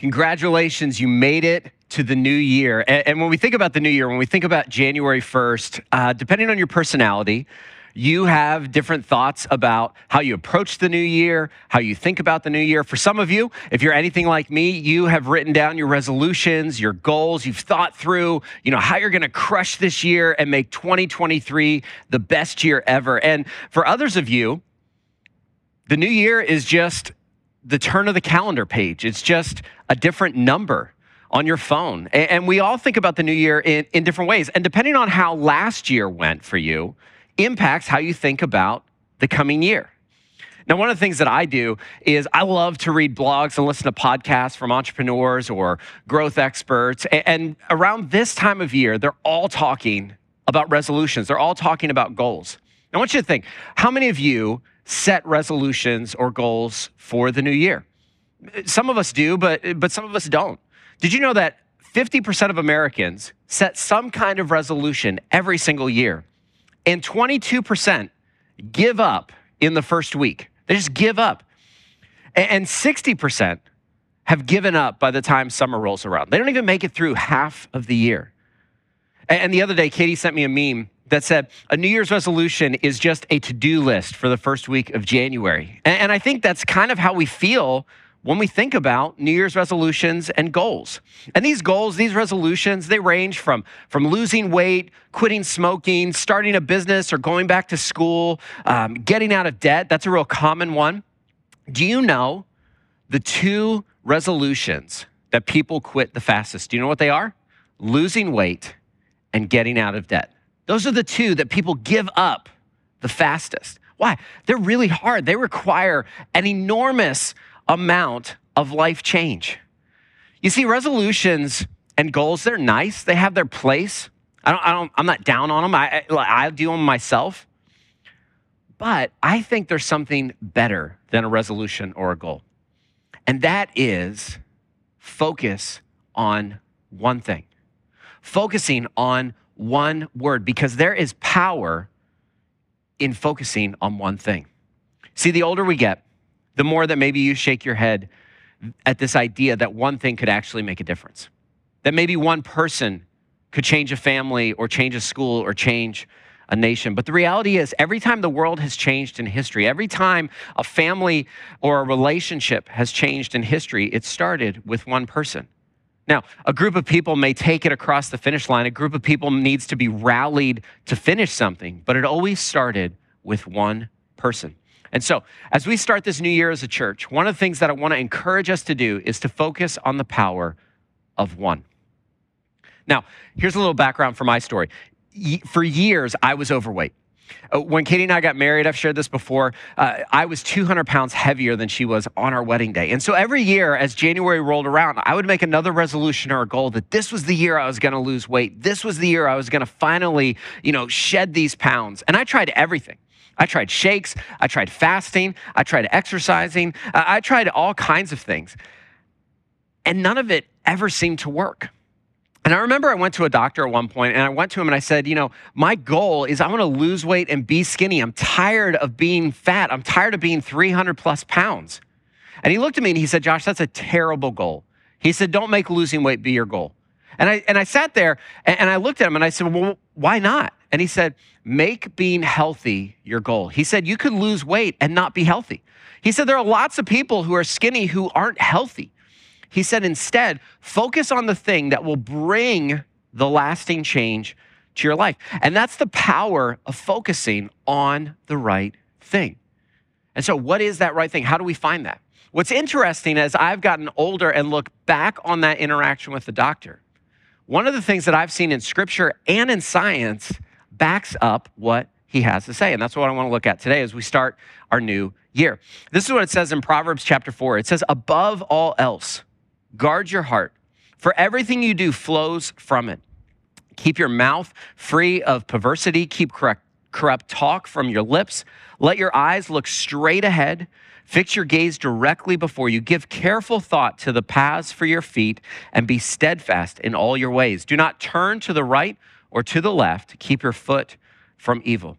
Congratulations, you made it to the new year. And, and, when we think about the new year, when we think about January 1st, uh, depending on your personality, you have different thoughts about how you approach the new year, how you think about the new year. For some of you, if you're anything like me, you have written down your resolutions, your goals, you've thought through, you know, how you're going to crush this year and make 2023 the best year ever. And for others of you, the new year is just the turn of the calendar page. It's just a different number on your phone. And we all think about the new year in, in different ways. And depending on how last year went for you, impacts how you think about the coming year. Now, one of the things that I do is I love to read blogs and listen to podcasts from entrepreneurs or growth experts. And around this time of year, they're all talking about resolutions, they're all talking about goals. I want you to think how many of you set resolutions or goals for the new year? Some of us do, but, but some of us don't. Did you know that 50% of Americans set some kind of resolution every single year? and 22% give up in the first week. They just give up. And 60% have given up by the time summer rolls around. They don't even make it through half of the year. And the other day, Katie sent me a meme that said a New Year's resolution is just a to do list for the first week of January. And I think that's kind of how we feel when we think about New Year's resolutions and goals. And these goals, these resolutions, they range from, from losing weight, quitting smoking, starting a business, or going back to school, um, getting out of debt. That's a real common one. Do you know the two resolutions that people quit the fastest? Do you know what they are? Losing weight and getting out of debt. Those are the two that people give up the fastest. Why? They're really hard. They require an enormous amount of life change. You see, resolutions and goals, they're nice, they have their place. I don't, I don't, I'm not down on them, I, I do them myself. But I think there's something better than a resolution or a goal. And that is focus on one thing, focusing on one word, because there is power in focusing on one thing. See, the older we get, the more that maybe you shake your head at this idea that one thing could actually make a difference. That maybe one person could change a family or change a school or change a nation. But the reality is, every time the world has changed in history, every time a family or a relationship has changed in history, it started with one person. Now, a group of people may take it across the finish line. A group of people needs to be rallied to finish something, but it always started with one person. And so, as we start this new year as a church, one of the things that I want to encourage us to do is to focus on the power of one. Now, here's a little background for my story. For years, I was overweight. Uh, when Katie and I got married, I've shared this before, uh, I was 200 pounds heavier than she was on our wedding day. And so every year, as January rolled around, I would make another resolution or a goal that this was the year I was going to lose weight. This was the year I was going to finally, you know, shed these pounds. And I tried everything. I tried shakes, I tried fasting, I tried exercising, I tried all kinds of things. And none of it ever seemed to work. And I remember I went to a doctor at one point and I went to him and I said, You know, my goal is I want to lose weight and be skinny. I'm tired of being fat. I'm tired of being 300 plus pounds. And he looked at me and he said, Josh, that's a terrible goal. He said, Don't make losing weight be your goal. And I, and I sat there and I looked at him and I said, Well, why not? And he said, Make being healthy your goal. He said, You could lose weight and not be healthy. He said, There are lots of people who are skinny who aren't healthy. He said, Instead, focus on the thing that will bring the lasting change to your life. And that's the power of focusing on the right thing. And so, what is that right thing? How do we find that? What's interesting as I've gotten older and look back on that interaction with the doctor, one of the things that I've seen in scripture and in science backs up what he has to say. And that's what I want to look at today as we start our new year. This is what it says in Proverbs chapter 4. It says, Above all else, guard your heart, for everything you do flows from it. Keep your mouth free of perversity, keep correct, corrupt talk from your lips. Let your eyes look straight ahead. Fix your gaze directly before you. Give careful thought to the paths for your feet and be steadfast in all your ways. Do not turn to the right or to the left, keep your foot from evil.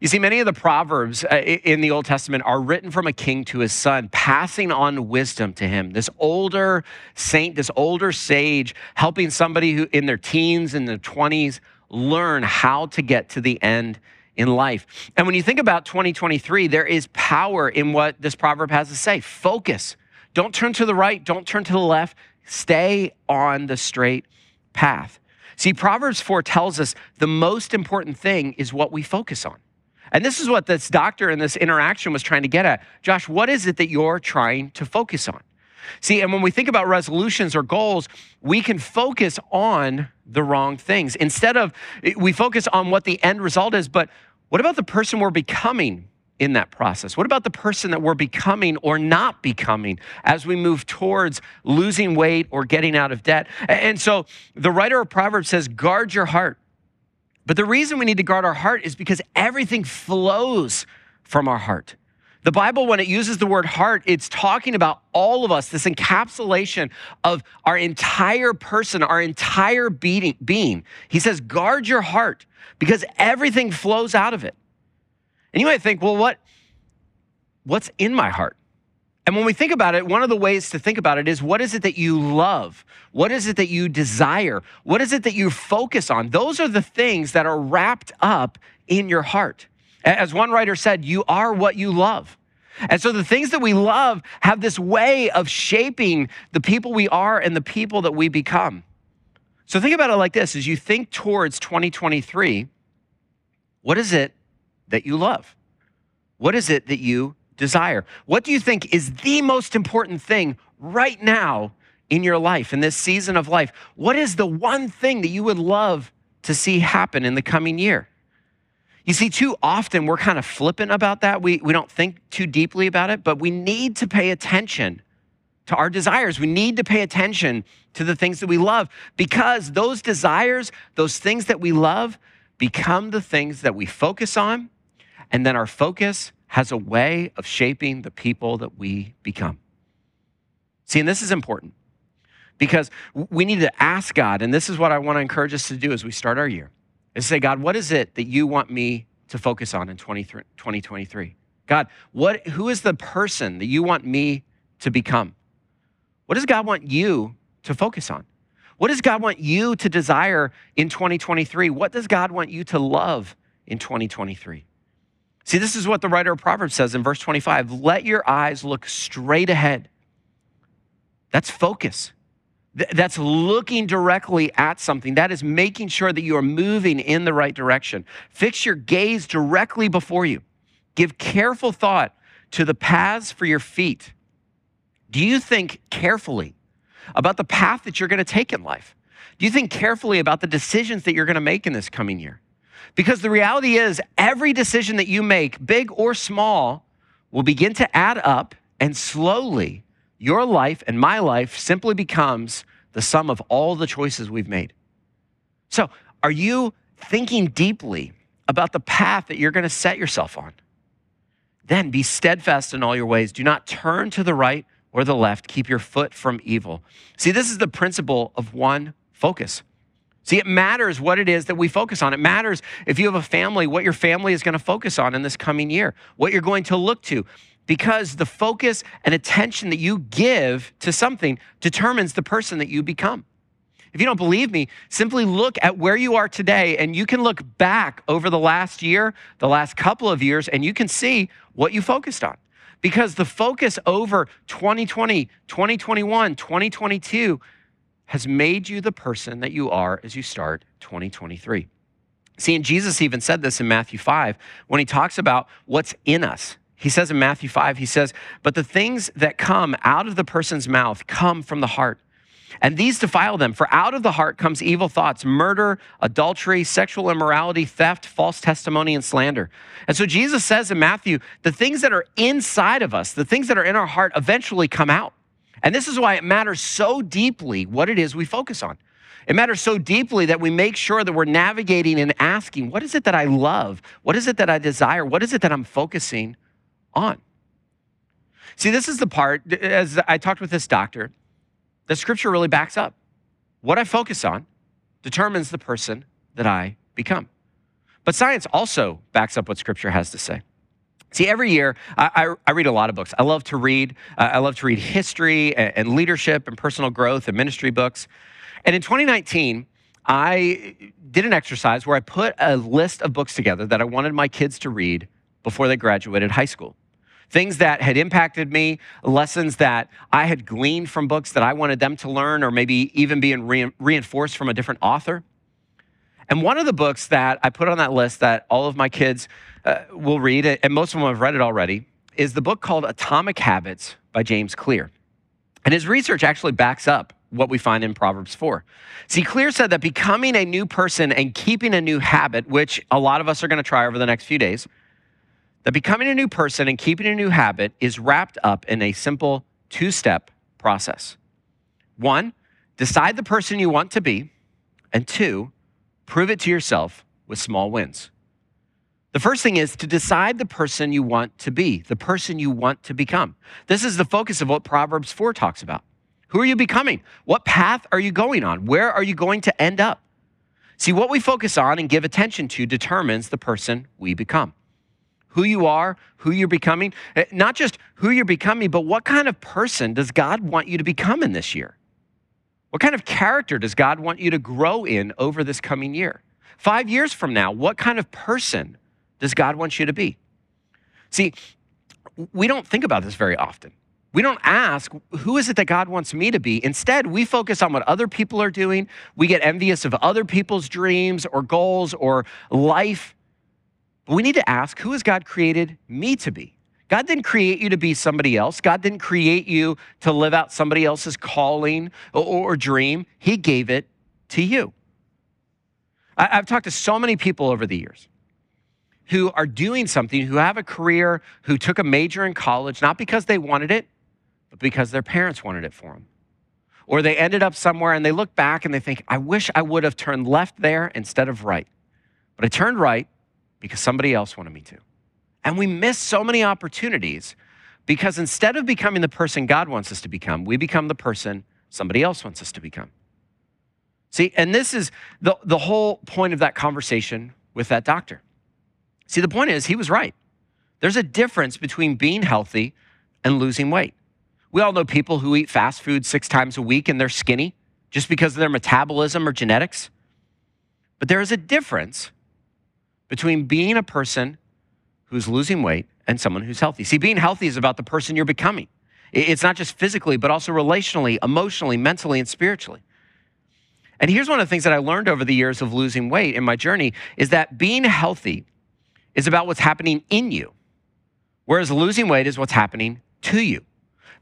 You see, many of the Proverbs uh, in the Old Testament are written from a king to his son, passing on wisdom to him. This older saint, this older sage, helping somebody who in their teens and their 20s learn how to get to the end in life. And when you think about 2023, there is power in what this proverb has to say. Focus. Don't turn to the right, don't turn to the left. Stay on the straight path. See, Proverbs 4 tells us the most important thing is what we focus on. And this is what this doctor in this interaction was trying to get at. Josh, what is it that you're trying to focus on? See, and when we think about resolutions or goals, we can focus on the wrong things. Instead of, we focus on what the end result is, but what about the person we're becoming in that process? What about the person that we're becoming or not becoming as we move towards losing weight or getting out of debt? And so the writer of Proverbs says, guard your heart but the reason we need to guard our heart is because everything flows from our heart. The Bible, when it uses the word heart, it's talking about all of us, this encapsulation of our entire person, our entire being. He says, guard your heart because everything flows out of it. And you might think, well, what, what's in my heart? And when we think about it, one of the ways to think about it is what is it that you love? What is it that you desire? What is it that you focus on? Those are the things that are wrapped up in your heart. As one writer said, you are what you love. And so the things that we love have this way of shaping the people we are and the people that we become. So think about it like this as you think towards 2023, what is it that you love? What is it that you desire. What do you think is the most important thing right now in your life, in this season of life? What is the one thing that you would love to see happen in the coming year? You see, too often we're kind of flippant about that. We, we don't think too deeply about it, but we need to pay attention to our desires. We need to pay attention to the things that we love because those desires, those things that we love, become the things that we focus on. And then our focus has a way of shaping the people that we become. See, and this is important because we need to ask God, and this is what I want to encourage us to do as we start our year, is say, God, what is it that you want me to focus on in 2023? God, what, who is the person that you want me to become? What does God want you to focus on? What does God want you to desire in 2023? What does God want you to love in 2023? See, this is what the writer of Proverbs says in verse 25 let your eyes look straight ahead. That's focus. That's looking directly at something. That is making sure that you are moving in the right direction. Fix your gaze directly before you. Give careful thought to the paths for your feet. Do you think carefully about the path that you're going to take in life? Do you think carefully about the decisions that you're going to make in this coming year? Because the reality is, every decision that you make, big or small, will begin to add up, and slowly, your life and my life simply becomes the sum of all the choices we've made. So, are you thinking deeply about the path that you're going to set yourself on? Then be steadfast in all your ways. Do not turn to the right or the left. Keep your foot from evil. See, this is the principle of one focus. See, it matters what it is that we focus on. It matters if you have a family, what your family is going to focus on in this coming year, what you're going to look to, because the focus and attention that you give to something determines the person that you become. If you don't believe me, simply look at where you are today and you can look back over the last year, the last couple of years, and you can see what you focused on. Because the focus over 2020, 2021, 2022 has made you the person that you are as you start 2023. See, and Jesus even said this in Matthew 5 when he talks about what's in us. He says in Matthew 5, he says, But the things that come out of the person's mouth come from the heart. And these defile them, for out of the heart comes evil thoughts, murder, adultery, sexual immorality, theft, false testimony, and slander. And so Jesus says in Matthew, the things that are inside of us, the things that are in our heart, eventually come out. And this is why it matters so deeply what it is we focus on. It matters so deeply that we make sure that we're navigating and asking, what is it that I love? What is it that I desire? What is it that I'm focusing on? See, this is the part, as I talked with this doctor, the scripture really backs up. What I focus on determines the person that I become. But science also backs up what Scripture has to say. See, every year I, I, I, read a lot of books. I love to read. Uh, I love to read history and, and, leadership and personal growth and ministry books. And in 2019, I did an exercise where I put a list of books together that I wanted my kids to read before they graduated high school. Things that had impacted me, lessons that I had gleaned from books that I wanted them to learn, or maybe even being re- reinforced from a different author. And one of the books that I put on that list that all of my kids uh, will read, and most of them have read it already, is the book called Atomic Habits by James Clear. And his research actually backs up what we find in Proverbs 4. See, Clear said that becoming a new person and keeping a new habit, which a lot of us are going to try over the next few days, that becoming a new person and keeping a new habit is wrapped up in a simple two step process. One, decide the person you want to be, and two, prove it to yourself with small wins. The first thing is to decide the person you want to be, the person you want to become. This is the focus of what Proverbs 4 talks about. Who are you becoming? What path are you going on? Where are you going to end up? See, what we focus on and give attention to determines the person we become. Who you are, who you're becoming, eh, not just who you're becoming, but what kind of person does God want you to become in this year? What kind of character does God want you to grow in over this coming year? Five years from now, what kind of person does God want you to be? See, we don't think about this very often. We don't ask, who is it that God wants me to be? Instead, we focus on what other people are doing. We get envious of other people's dreams or goals or life. But we need to ask, who has God created me to be? God didn't create you to be somebody else. God didn't create you to live out somebody else's calling or, dream. He gave it to you. I, I've talked to so many people over the years who are doing something, who have a career, who took a major in college, not because they wanted it, but because their parents wanted it for them. Or they ended up somewhere and they look back and they think, I wish I would have turned left there instead of right. But I turned right because somebody else wanted me to. And we miss so many opportunities because instead of becoming the person God wants us to become, we become the person somebody else wants us to become. See, and this is the, the whole point of that conversation with that doctor. See, the point is, he was right. There's a difference between being healthy and losing weight. We all know people who eat fast food six times a week and they're skinny just because of their metabolism or genetics. But there is a difference between being a person who's losing weight and someone who's healthy. See, being healthy is about the person you're becoming. It's not just physically, but also relationally, emotionally, mentally, and spiritually. And here's one of the things that I learned over the years of losing weight in my journey is that being healthy is about what's happening in you, whereas losing weight is what's happening to you.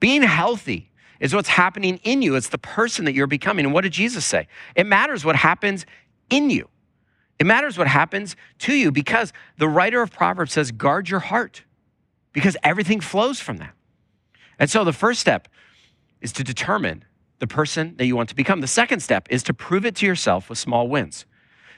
Being healthy is what's happening in you. It's the person that you're becoming. And what did Jesus say? It matters what happens in you. It matters what happens to you because the writer of Proverbs says, guard your heart because everything flows from that. And so the first step is to determine the person that you want to become. The second step is to prove it to yourself with small wins.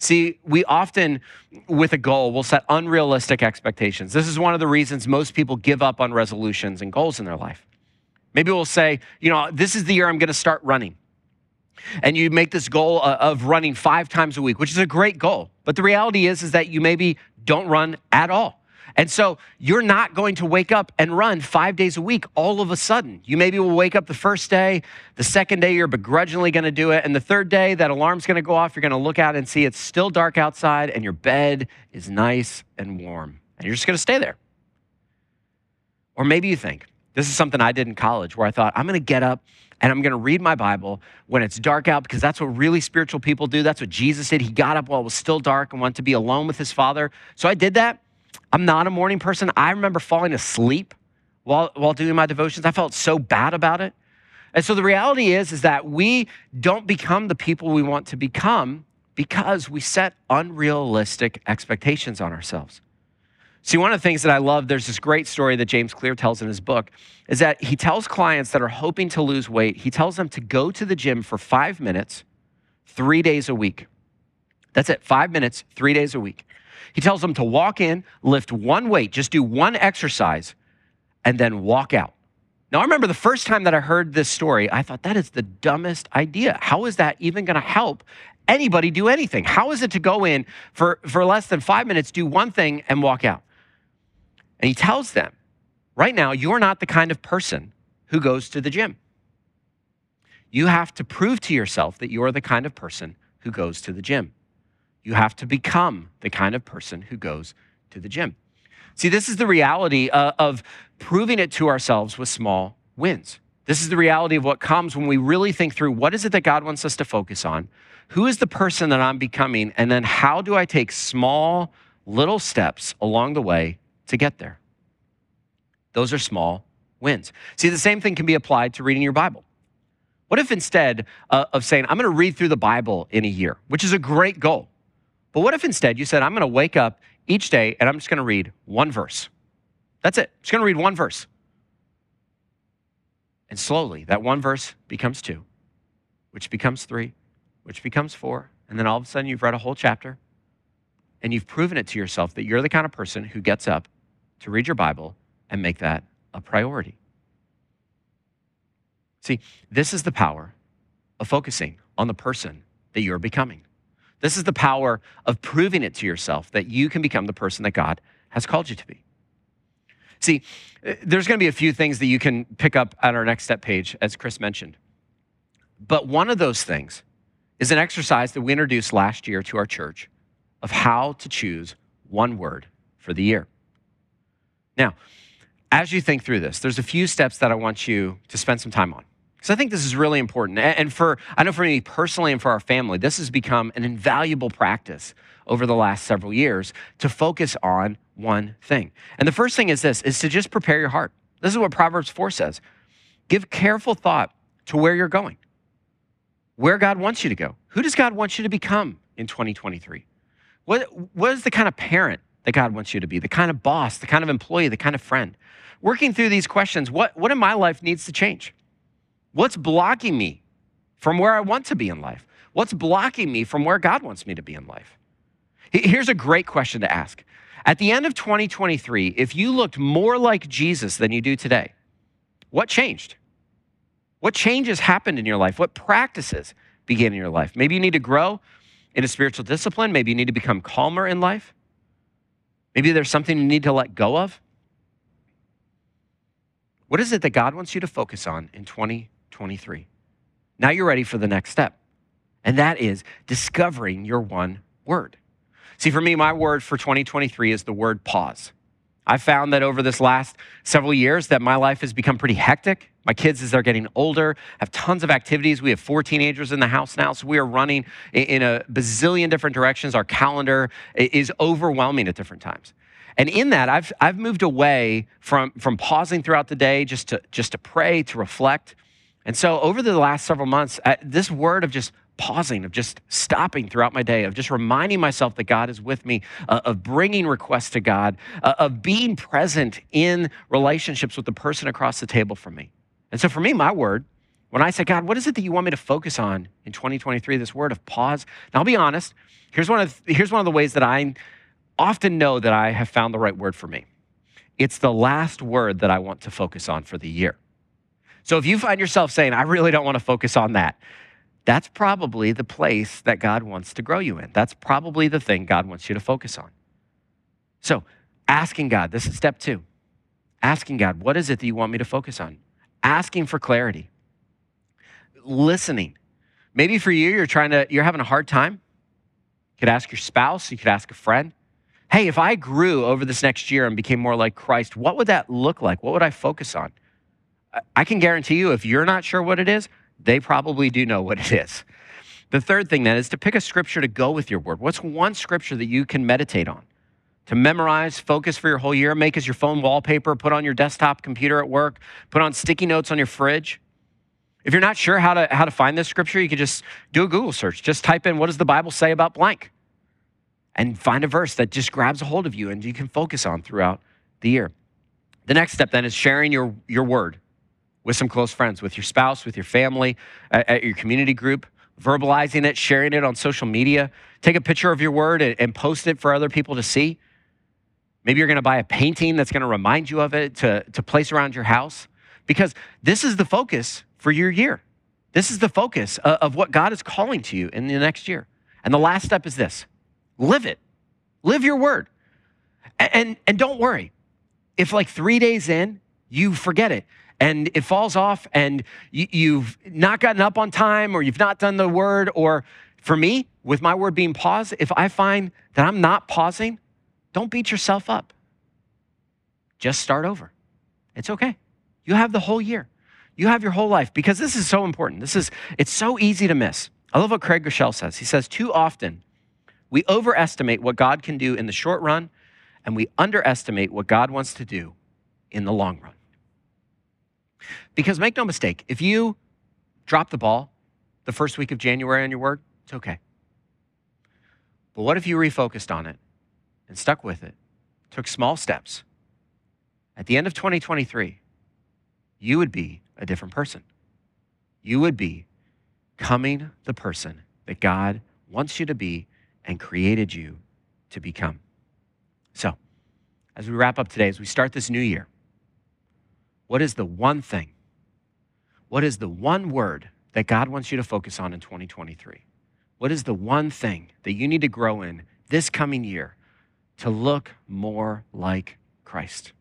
See, we often, with a goal, will set unrealistic expectations. This is one of the reasons most people give up on resolutions and goals in their life. Maybe we'll say, you know, this is the year I'm going to start running. And you make this goal uh, of running five times a week, which is a great goal. But the reality is, is that you maybe don't run at all. And so you're not going to wake up and run five days a week all of a sudden. You maybe will wake up the first day, the second day, you're begrudgingly going to do it. And the third day, that alarm's going to go off. You're going to look out and see it's still dark outside and your bed is nice and warm. And you're just going to stay there. Or maybe you think, this is something I did in college where I thought, I'm going to get up and I'm going to read my Bible when it's dark out because that's what really spiritual people do. That's what Jesus did. He got up while it was still dark and wanted to be alone with his Father. So I did that. I'm not a morning person. I remember falling asleep while, while doing my devotions. I felt so bad about it. And so the reality is, is that we don't become the people we want to become because we set unrealistic expectations on ourselves. See, one of the things that I love, there's this great story that James Clear tells in his book, is that he tells clients that are hoping to lose weight, he tells them to go to the gym for five minutes, three days a week. That's it, five minutes, three days a week. He tells them to walk in, lift one weight, just do one exercise, and then walk out. Now, I remember the first time that I heard this story, I thought that is the dumbest idea. How is that even going to help anybody do anything? How is it to go in for, for less than five minutes, do one thing, and walk out? And he tells them, right now, you're not the kind of person who goes to the gym. You have to prove to yourself that you're the kind of person who goes to the gym. You have to become the kind of person who goes to the gym. See, this is the reality uh, of proving it to ourselves with small wins. This is the reality of what comes when we really think through what is it that God wants us to focus on? Who is the person that I'm becoming? And then how do I take small, little steps along the way to get there? Those are small wins. See, the same thing can be applied to reading your Bible. What if instead uh, of saying, I'm going to read through the Bible in a year, which is a great goal, but what if instead you said, I'm going to wake up each day and I'm just going to read one verse? That's it. Just going to read one verse. And slowly, that one verse becomes two, which becomes three, which becomes four. And then all of a sudden, you've read a whole chapter and you've proven it to yourself that you're the kind of person who gets up to read your Bible and make that a priority. See, this is the power of focusing on the person that you're becoming. This is the power of proving it to yourself that you can become the person that God has called you to be. See, eh, there's going to be a few things that you can pick up at our next step page, as Chris mentioned. But one of those things is an exercise that we introduced last year to our church of how to choose one word for the year. Now, as you think through this, there's a few steps that I want you to spend some time on. Because I think this is really important. And for, I know for me personally and for our family, this has become an invaluable practice over the last several years to focus on one thing. And the first thing is this, is to just prepare your heart. This is what Proverbs 4 says. Give careful thought to where you're going, where God wants you to go. Who does God want you to become in 2023? What, what is the kind of parent that God wants you to be, the kind of boss, the kind of employee, the kind of friend? Working through these questions, what, what in my life needs to change? What's blocking me from where I want to be in life? What's blocking me from where God wants me to be in life? Here's a great question to ask. At the end of 2023, if you looked more like Jesus than you do today, what changed? What changes happened in your life? What practices began in your life? Maybe you need to grow in a spiritual discipline. Maybe you need to become calmer in life. Maybe there's something you need to let go of. What is it that God wants you to focus on in 2023? Now you're ready for the next step, and that is discovering your one word. See, for me, my word for 2023 is the word pause. I found that over this last several years that my life has become pretty hectic. My kids, as they're getting older, have tons of activities. We have four teenagers in the house now, so we are running in a bazillion different directions. Our calendar is overwhelming at different times. And in that, I've, I've moved away from, from pausing throughout the day just to, just to pray, to reflect. And so over the last several months, uh, this word of just pausing, of just stopping throughout my day, of just reminding myself that God is with me, uh, of bringing requests to God, uh, of being present in relationships with the person across the table from me. And so for me, my word, when I say, God, what is it that you want me to focus on in 2023? This word of pause. Now, I'll be honest. Here's one of, here's one of the ways that I often know that I have found the right word for me. It's the last word that I want to focus on for the year. So if you find yourself saying, I really don't want to focus on that, that's probably the place that God wants to grow you in. That's probably the thing God wants you to focus on. So, asking God, this is step two. Asking God, what is it that you want me to focus on? Asking for clarity. Listening. Maybe for you, you're trying to, you're having a hard time. You could ask your spouse, you could ask a friend hey, if I grew over this next year and became more like Christ, what would that look like? What would I focus on? I can guarantee you, if you're not sure what it is, they probably do know what it is. The third thing then is to pick a scripture to go with your word. What's one scripture that you can meditate on? To memorize, focus for your whole year, make as your phone wallpaper, put on your desktop computer at work, put on sticky notes on your fridge. If you're not sure how to, how to find this scripture, you can just do a Google search. Just type in, what does the Bible say about blank? and find a verse that just grabs a hold of you and you can focus on throughout the year. The next step then is sharing your, your word with some close friends, with your spouse, with your family, at, at your community group, verbalizing it, sharing it on social media. Take a picture of your word and, and post it for other people to see. Maybe you're going to buy a painting that's going to remind you of it to, to place around your house. because this is the focus for your year. This is the focus of what God is calling to you in the next year. And the last step is this live it, live your word. And, and, and don't worry, if like three days in, you forget it and it falls off and you, have not gotten up on time or you've not done the word, or for me, with my word being paused, if I find that I'm not pausing, don't beat yourself up. Just start over. It's okay. You have the whole year. You have your whole life because this is so important. This is it's so easy to miss. I love what Craig Groeschel says. He says too often we overestimate what God can do in the short run and we underestimate what God wants to do in the long run. Because make no mistake, if you drop the ball the first week of January on your word, it's okay. But what if you refocused on it and stuck with it, took small steps? At the end of 2023, you would be a different person. You would be coming the person that God wants you to be and created you to become. So, as we wrap up today, as we start this new year, what is the one thing? What is the one word that God wants you to focus on in 2023? What is the one thing that you need to grow in this coming year to look more like Christ?